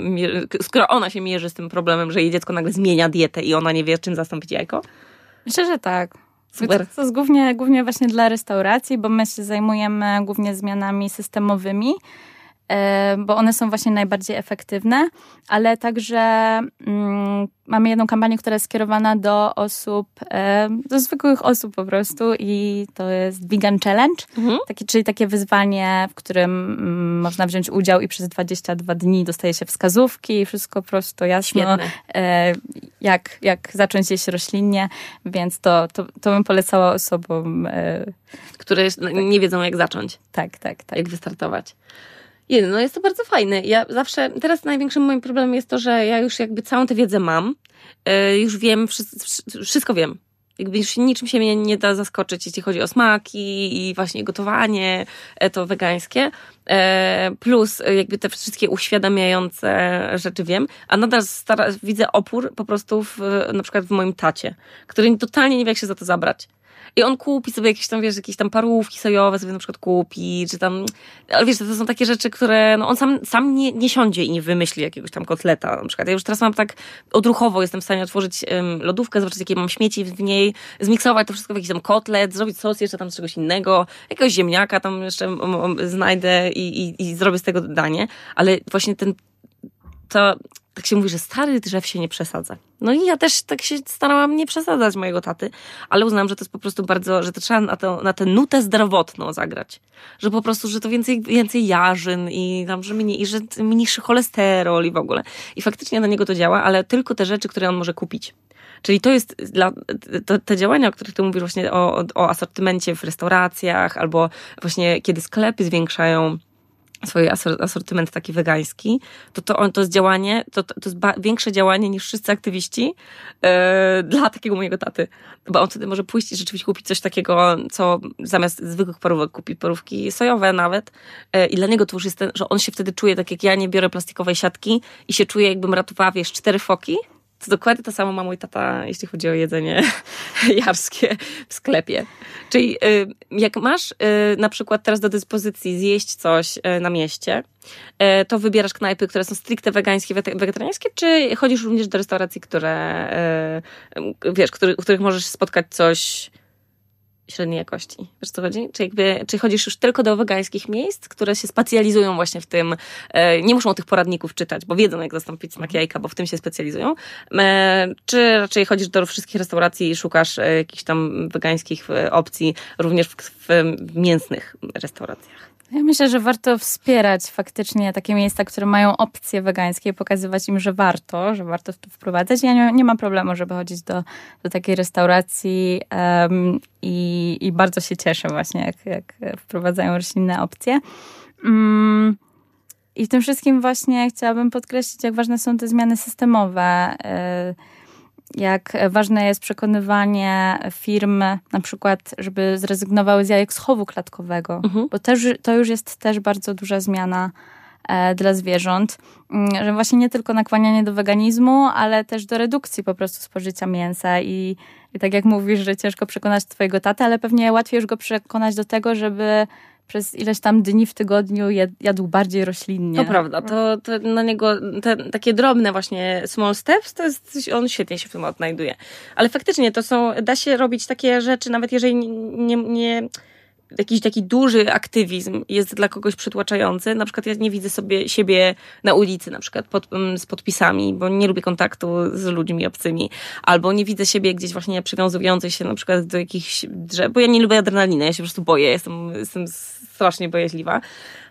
skoro ona się mierzy z tym problemem, że jej dziecko nagle zmienia dietę i ona nie wie, czym zastąpić jajko? Myślę, że tak. Super. To jest głównie, głównie właśnie dla restauracji, bo my się zajmujemy głównie zmianami systemowymi, E, bo one są właśnie najbardziej efektywne, ale także mm, mamy jedną kampanię, która jest skierowana do osób, e, do zwykłych osób po prostu i to jest Vegan Challenge, mhm. taki, czyli takie wyzwanie, w którym mm, można wziąć udział i przez 22 dni dostaje się wskazówki i wszystko prosto, jasno, e, jak, jak zacząć jeść roślinnie, więc to, to, to bym polecała osobom, które nie wiedzą jak zacząć. Tak, tak, tak. Jak wystartować. Jeden, no jest to bardzo fajne. Ja zawsze, teraz największym moim problemem jest to, że ja już jakby całą tę wiedzę mam, yy, już wiem, wszystko, wszystko wiem. Jakby już niczym się mnie nie da zaskoczyć, jeśli chodzi o smaki i właśnie gotowanie, e, to wegańskie. E, plus jakby te wszystkie uświadamiające rzeczy wiem, a nadal stara, widzę opór po prostu w, na przykład w moim tacie, który totalnie nie wie, jak się za to zabrać. I on kupi sobie jakieś tam, wiesz, jakieś tam parówki sojowe sobie na przykład kupi, czy tam, ale wiesz, to są takie rzeczy, które, no on sam, sam nie, nie siądzie i nie wymyśli jakiegoś tam kotleta na przykład. Ja już teraz mam tak odruchowo, jestem w stanie otworzyć lodówkę, zobaczyć jakie mam śmieci w niej, zmiksować to wszystko w jakiś tam kotlet, zrobić sos jeszcze tam czegoś innego, jakiegoś ziemniaka tam jeszcze um, um, znajdę i, i, i zrobię z tego danie, ale właśnie ten, to tak się mówi, że stary drzew się nie przesadza. No i ja też tak się starałam nie przesadzać mojego taty, ale uznałam, że to jest po prostu bardzo, że to trzeba na, to, na tę nutę zdrowotną zagrać. Że po prostu, że to więcej, więcej jarzyn i tam, że, mniej, i że mniejszy cholesterol i w ogóle. I faktycznie na niego to działa, ale tylko te rzeczy, które on może kupić. Czyli to jest dla, to, te działania, o których ty mówisz właśnie o, o asortymencie w restauracjach, albo właśnie kiedy sklepy zwiększają swój asortyment taki wegański, to to, to jest działanie, to, to jest większe działanie niż wszyscy aktywiści yy, dla takiego mojego taty. Bo on wtedy może pójść i rzeczywiście kupić coś takiego, co zamiast zwykłych parówek kupi parówki sojowe nawet. Yy, I dla niego to już jest ten, że on się wtedy czuje tak jak ja nie biorę plastikowej siatki i się czuje jakbym ratowała, wiesz, cztery foki to dokładnie to samo ma mój tata, jeśli chodzi o jedzenie <laughs> jarskie w sklepie. Czyli y, jak masz y, na przykład teraz do dyspozycji zjeść coś y, na mieście, to wybierasz knajpy, które są stricte wegańskie, wegetariańskie, czy chodzisz również do restauracji, które wiesz, w których możesz spotkać coś średniej jakości. Wiesz co chodzi? Czy, jakby, czy chodzisz już tylko do wegańskich miejsc, które się specjalizują właśnie w tym, e, nie muszą tych poradników czytać, bo wiedzą jak zastąpić smak mhm. jajka, bo w tym się specjalizują, e, czy raczej chodzisz do wszystkich restauracji i szukasz e, jakichś tam wegańskich opcji również w, w mięsnych restauracjach? Ja myślę, że warto wspierać faktycznie takie miejsca, które mają opcje wegańskie, pokazywać im, że warto, że warto to wprowadzać. Ja nie, nie mam problemu, żeby chodzić do, do takiej restauracji um, i, i bardzo się cieszę właśnie, jak, jak wprowadzają roślinne opcje. Um, I w tym wszystkim właśnie chciałabym podkreślić, jak ważne są te zmiany systemowe. Y, jak ważne jest przekonywanie firm, na przykład, żeby zrezygnowały z jajek schowu klatkowego, mhm. bo też, to już jest też bardzo duża zmiana e, dla zwierząt, mm, że właśnie nie tylko nakłanianie do weganizmu, ale też do redukcji po prostu spożycia mięsa i, i tak jak mówisz, że ciężko przekonać twojego tatę, ale pewnie łatwiej już go przekonać do tego, żeby przez ileś tam dni w tygodniu jadł bardziej roślinnie. To prawda, to, to na niego te, takie drobne właśnie small steps, to jest, on świetnie się w tym odnajduje. Ale faktycznie to są, da się robić takie rzeczy, nawet jeżeli nie, nie, jakiś taki duży aktywizm jest dla kogoś przytłaczający. Na przykład ja nie widzę sobie siebie na ulicy, na przykład pod, mm, z podpisami, bo nie lubię kontaktu z ludźmi obcymi. Albo nie widzę siebie gdzieś właśnie przywiązującej się na przykład do jakichś drzew, bo ja nie lubię adrenaliny, ja się po prostu boję, jestem, jestem strasznie bojaźliwa.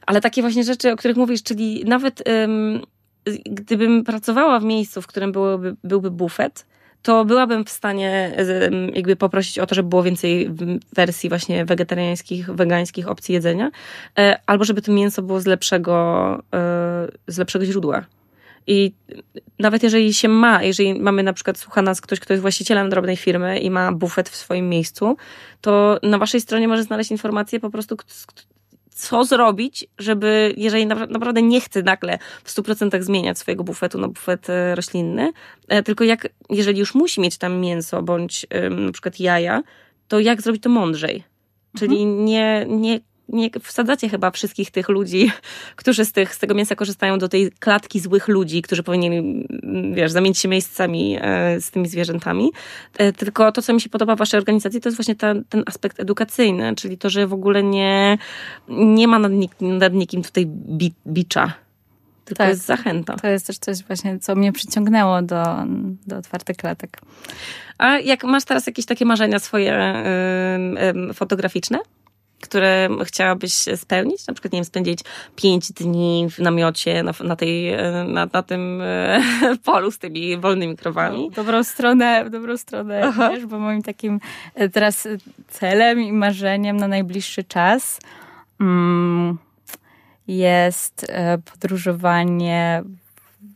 Ale takie właśnie rzeczy, o których mówisz, czyli nawet um, gdybym pracowała w miejscu, w którym byłoby, byłby bufet, to byłabym w stanie jakby poprosić o to, żeby było więcej wersji właśnie wegetariańskich, wegańskich opcji jedzenia, e, albo żeby to mięso było z lepszego, e, z lepszego źródła. I nawet jeżeli się ma, jeżeli mamy na przykład, słucha nas ktoś, kto jest właścicielem drobnej firmy i ma bufet w swoim miejscu, to na waszej stronie może znaleźć informacje po prostu, co zrobić, żeby, jeżeli naprawdę nie chcę nagle w 100% zmieniać swojego bufetu na bufet e, roślinny, e, tylko jak, jeżeli już musi mieć tam mięso bądź na przykład jaja, to jak zrobić to mądrzej? Czyli mhm. nie, nie nie wsadzacie chyba wszystkich tych ludzi, <laughs> którzy z, tych, z tego mięsa korzystają, do tej klatki złych ludzi, którzy powinni, wiesz, zamienić się miejscami e, z tymi zwierzętami. E, tylko to, co mi się podoba w waszej organizacji, to jest właśnie ta, ten aspekt edukacyjny, czyli to, że w ogóle nie, nie ma nad, nikim, nad nikim tutaj bi, bicza. Tylko tak, jest zachęta. To jest też coś właśnie, co mnie przyciągnęło do, do otwartych klatek. A jak masz teraz jakieś takie marzenia swoje y, y, fotograficzne? Które chciałabyś spełnić? Na przykład, nie wiem, spędzić pięć dni w namiocie na, na, tej, na, na tym e, <laughs> polu z tymi wolnymi krowami. No, dobrą stronę, dobrą stronę, wiesz, bo moim takim e, teraz celem i marzeniem na najbliższy czas mm, jest e, podróżowanie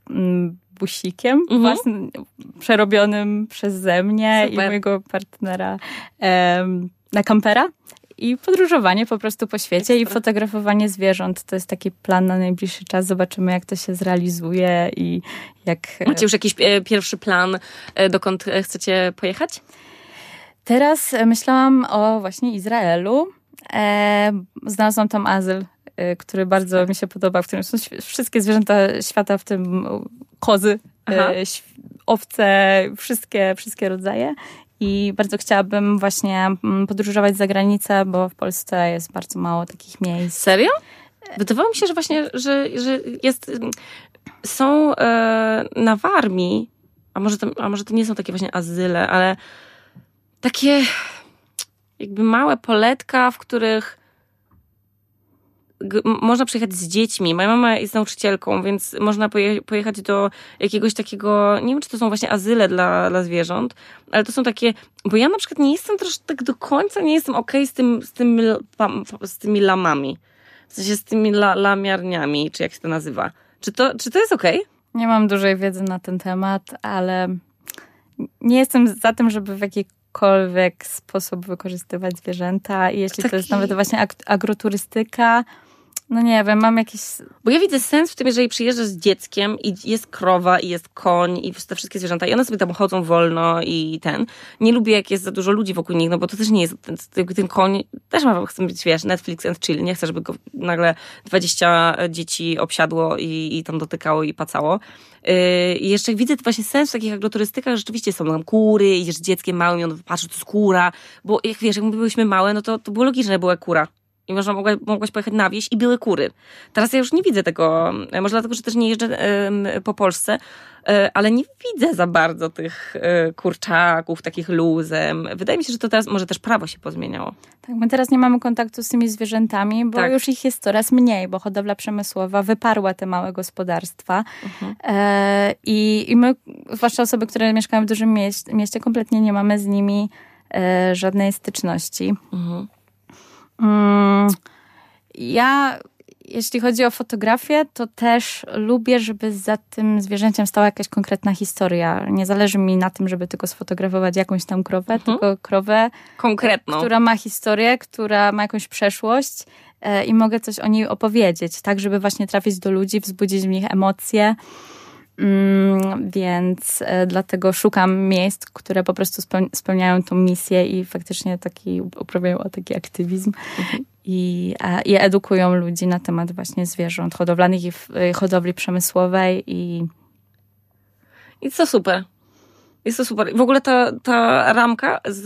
mm, busikiem mhm. własnym, przerobionym przeze mnie Super. i mojego partnera na kampera i podróżowanie po prostu po świecie Ekstra. i fotografowanie zwierząt. To jest taki plan na najbliższy czas. Zobaczymy, jak to się zrealizuje i jak... Macie już jakiś e, pierwszy plan, e, dokąd e, chcecie pojechać? Teraz myślałam o właśnie Izraelu. Znalazłam tam azyl, który bardzo mi się podoba, w którym są wszystkie zwierzęta świata, w tym kozy, Aha. owce, wszystkie, wszystkie rodzaje. I bardzo chciałabym właśnie mm, podróżować za granicę, bo w Polsce jest bardzo mało takich miejsc. Serio? Wydawało mi się, że właśnie, że, że jest, są e, na Warmii, a może, to, a może to nie są takie właśnie azyle, ale takie jakby małe poletka, w których można przyjechać z dziećmi. Moja mama jest nauczycielką, więc można poje pojechać do jakiegoś takiego, nie wiem, czy to są właśnie azyle dla, dla zwierząt, ale to są takie, bo ja na przykład nie jestem też tak do końca, nie jestem okej okay z, tym, z, tym, z tymi lamami. W sensie z tymi la, lamiarniami, czy jak się to nazywa. Czy to, czy to jest okej? Okay? Nie mam dużej wiedzy na ten temat, ale nie jestem za tym, żeby w jakikolwiek sposób wykorzystywać zwierzęta. I jeśli Taki... to jest nawet właśnie agroturystyka, no nie wiem, mam jakieś... Bo ja widzę sens w tym, jeżeli przyjeżdżasz z dzieckiem i jest krowa i jest koń i te wszystkie zwierzęta i one sobie tam chodzą wolno i ten. Nie lubię, jak jest za dużo ludzi wokół nich, no bo to też nie jest... Ten, ten koń też ma, chce być, wiesz, Netflix and chill. Nie chcę, żeby go nagle 20 dzieci obsiadło i, i tam dotykało i pacało. Yy, I jeszcze widzę właśnie sens w takich agroturystykach, rzeczywiście są tam kury, idziesz z dzieckiem małym i on patrzy, to jest kura, bo jak wiesz, jak my byliśmy małe, no to, to było logiczne, była kura i można mogła, mogłaś pojechać na wieś i były kury. Teraz ja już nie widzę tego, e, może dlatego, że też nie jeżdżę po Polsce, e, ale nie widzę za bardzo tych e, kurczaków, takich luzem. Wydaje mi się, że to teraz może też prawo się pozmieniało. Tak, my teraz nie mamy kontaktu z tymi zwierzętami, bo tak. już ich jest coraz mniej, bo hodowla przemysłowa wyparła te małe gospodarstwa. Mhm. E, i, I my, zwłaszcza osoby, które mieszkają w dużym mieście, mieście kompletnie nie mamy z nimi e, żadnej styczności. Mhm. Mm, ja, jeśli chodzi o fotografię, to też lubię, żeby za tym zwierzęciem stała jakaś konkretna historia. Nie zależy mi na tym, żeby tylko sfotografować jakąś tam krowę, mhm. tylko krowę, konkretną, która ma historię, która ma jakąś przeszłość e, i mogę coś o niej opowiedzieć, tak, żeby właśnie trafić do ludzi, wzbudzić w nich emocje. Mm, więc e, dlatego szukam miejsc, które po prostu spełniają tą misję i faktycznie taki uprawiają taki aktywizm mhm. i, i edukują ludzi na temat właśnie zwierząt hodowlanych i hodowli przemysłowej i i co super. Jest to super. W ogóle ta, ta ramka z,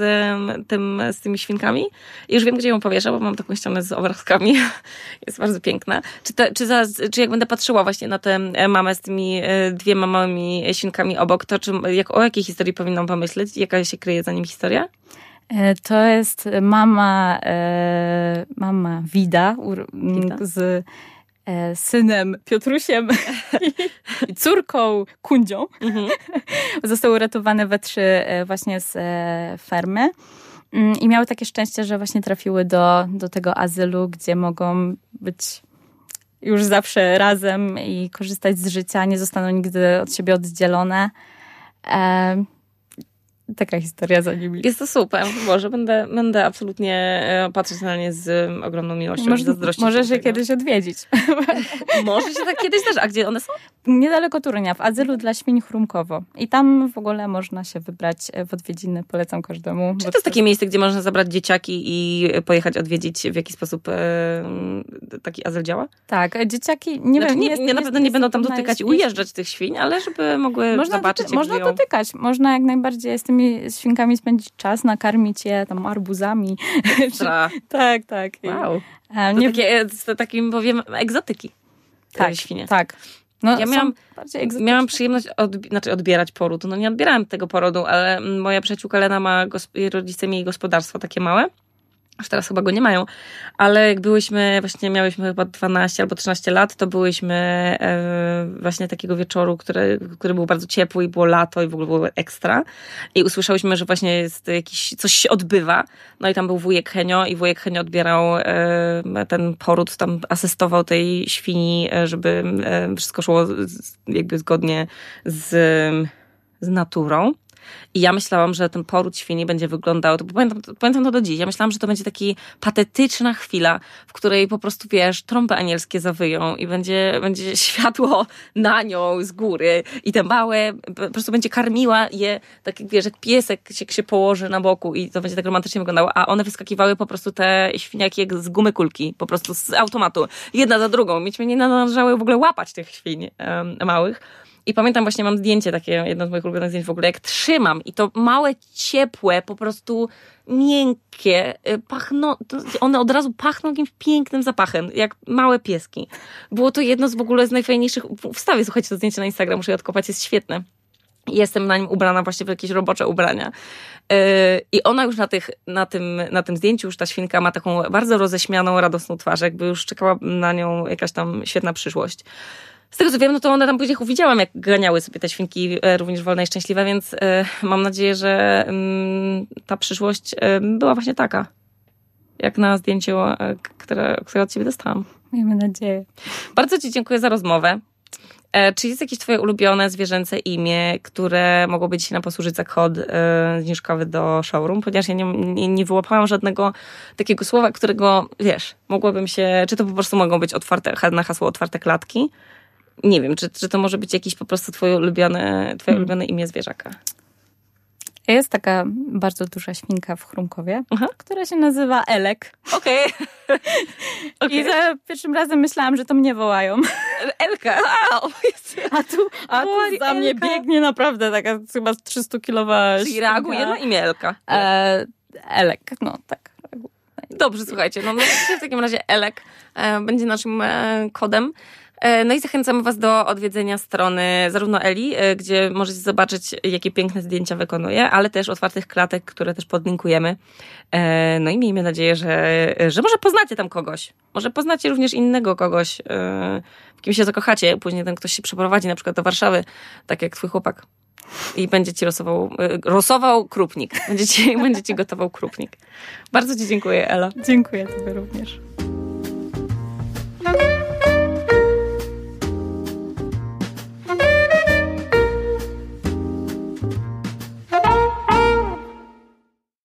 tym, z tymi świnkami, już wiem, gdzie ją powieszę, bo mam taką ścianę z obrazkami. <laughs> Jest bardzo piękna. Czy, te, czy, czy jak będę patrzyła właśnie na tę mamę z tymi e, dwiema małymi świnkami obok, to czy, jak, o jakiej historii powinnam pomyśleć? Jaka się kryje za nim historia? E, to jest mama, e, mama Wida, Wida. z E, synem Piotrusiem <laughs> i córką Kundzią. Mhm. <laughs> Zostały uratowane we trzy e, właśnie z e, fermy. Mm, I miały takie szczęście, że właśnie trafiły do, do tego azylu, gdzie mogą być już zawsze razem i korzystać z życia, nie zostaną nigdy od siebie oddzielone. Taka historia za nimi. Jest to super. Boże, będę, będę absolutnie e, patrzeć na nie z ogromną miłością. Może, może się kiedyś odwiedzić. <laughs> może się tak kiedyś też. A gdzie one są? Niedaleko Turynia, w azylu dla świń Chrumkowo. I tam w ogóle można się wybrać w odwiedziny. Polecam każdemu. Czy to jest takie miejsce, gdzie można zabrać dzieciaki i pojechać odwiedzić w jaki sposób e, taki azyl działa? Tak, dzieciaki nie znaczy, wiem. Nie, jest, nie, na pewno nie będą tam dotykać i ujeżdżać tych świń, ale żeby mogły można zobaczyć, doty- Można dotykać. Można jak najbardziej z tymi świnkami spędzić czas, nakarmić je tam arbuzami. <laughs> tak, tak. Wow. To nie... takie, to takim powiem egzotyki. Tak, świnie. Tak. No, ja miałam, miałam przyjemność odbi znaczy odbierać poród. No nie odbierałam tego porodu, ale moja przyjaciółka Lena ma, rodzice mieli gospodarstwo takie małe już teraz chyba go nie mają, ale jak byłyśmy, właśnie miałyśmy chyba 12 albo 13 lat, to byłyśmy e, właśnie takiego wieczoru, który, który był bardzo ciepły i było lato i w ogóle było ekstra. I usłyszałyśmy, że właśnie jest jakiś, coś się odbywa. No i tam był wujek Henio i wujek Henio odbierał e, ten poród, tam asystował tej świni, e, żeby wszystko szło jakby zgodnie z, z naturą. I ja myślałam, że ten poród świni będzie wyglądał, to pamiętam, pamiętam to do dziś, ja myślałam, że to będzie taki patetyczna chwila, w której po prostu, wiesz, trąby anielskie zawyją i będzie, będzie <laughs> światło na nią z góry i te małe, po prostu będzie karmiła je, tak jak wiesz, jak piesek się, się położy na boku i to będzie tak romantycznie wyglądało, a one wyskakiwały po prostu te świniaki jak z gumy kulki, po prostu z automatu, jedna za drugą. Mieć nie należały w ogóle łapać tych świń um, małych. I pamiętam właśnie, mam zdjęcie takie, jedno z moich ulubionych zdjęć w ogóle, jak trzymam i to małe, ciepłe, po prostu miękkie, y, pachną, one od razu pachną jakimś pięknym zapachem, jak małe pieski. Było to jedno z w ogóle z najfajniejszych, wstawię, słuchajcie, to zdjęcie na Instagram, muszę je odkopać, jest świetne. Jestem na nim ubrana właśnie w jakieś robocze ubrania. Yy, I ona już na, tych, na, tym, na tym zdjęciu, już ta świnka ma taką bardzo roześmianą, radosną twarz, jakby już czekała na nią jakaś tam świetna przyszłość z tego co wiem, no to one tam później widziałam, jak ganiały sobie te świnki e, również wolne i szczęśliwe, więc e, mam nadzieję, że mm, ta przyszłość e, była właśnie taka, jak na zdjęciu, które, które od ciebie dostałam. Miejmy nadzieję. Bardzo ci dziękuję za rozmowę. Czy jest jakieś twoje ulubione zwierzęce imię, które mogłoby ci nam posłużyć za kod zniżkowy do showroom? Ponieważ ja nie, nie, nie wyłapałam żadnego takiego słowa, którego, wiesz, mogłabym się, czy to po prostu mogą być otwarte, na hasło otwarte klatki, nie wiem, czy, czy to może być jakieś po prostu twoje ulubione, twoje hmm. ulubione imię zwierzaka? Jest taka bardzo duża świnka w Chrumkowie, Aha. która się nazywa Elek. Okej. <laughs> <laughs> Okay. okay. I za pierwszym razem myślałam, że to mnie wołają. Elka. <laughs> A, tu, a tu za Elka. mnie biegnie naprawdę taka chyba 300-kilowa Czyli reaguje na imię Elka. E, Elek, no tak. Dobrze, słuchajcie, no, no w takim razie Elek e, będzie naszym e, kodem. E, no i zachęcamy Was do odwiedzenia strony zarówno Eli, e, gdzie możecie zobaczyć, jakie piękne zdjęcia wykonuje, ale też otwartych klatek, które też podlinkujemy. E, no i miejmy nadzieję, że, że może poznacie tam kogoś. Może poznacie również innego kogoś, w kim się zakochacie. Później ten ktoś się przeprowadzi na przykład do Warszawy, tak jak twój chłopak. I będzie ci rosował, rosował krupnik. Będzie ci, <laughs> będzie ci gotował krupnik. Bardzo Ci dziękuję, Ela. Dziękuję Tobie również.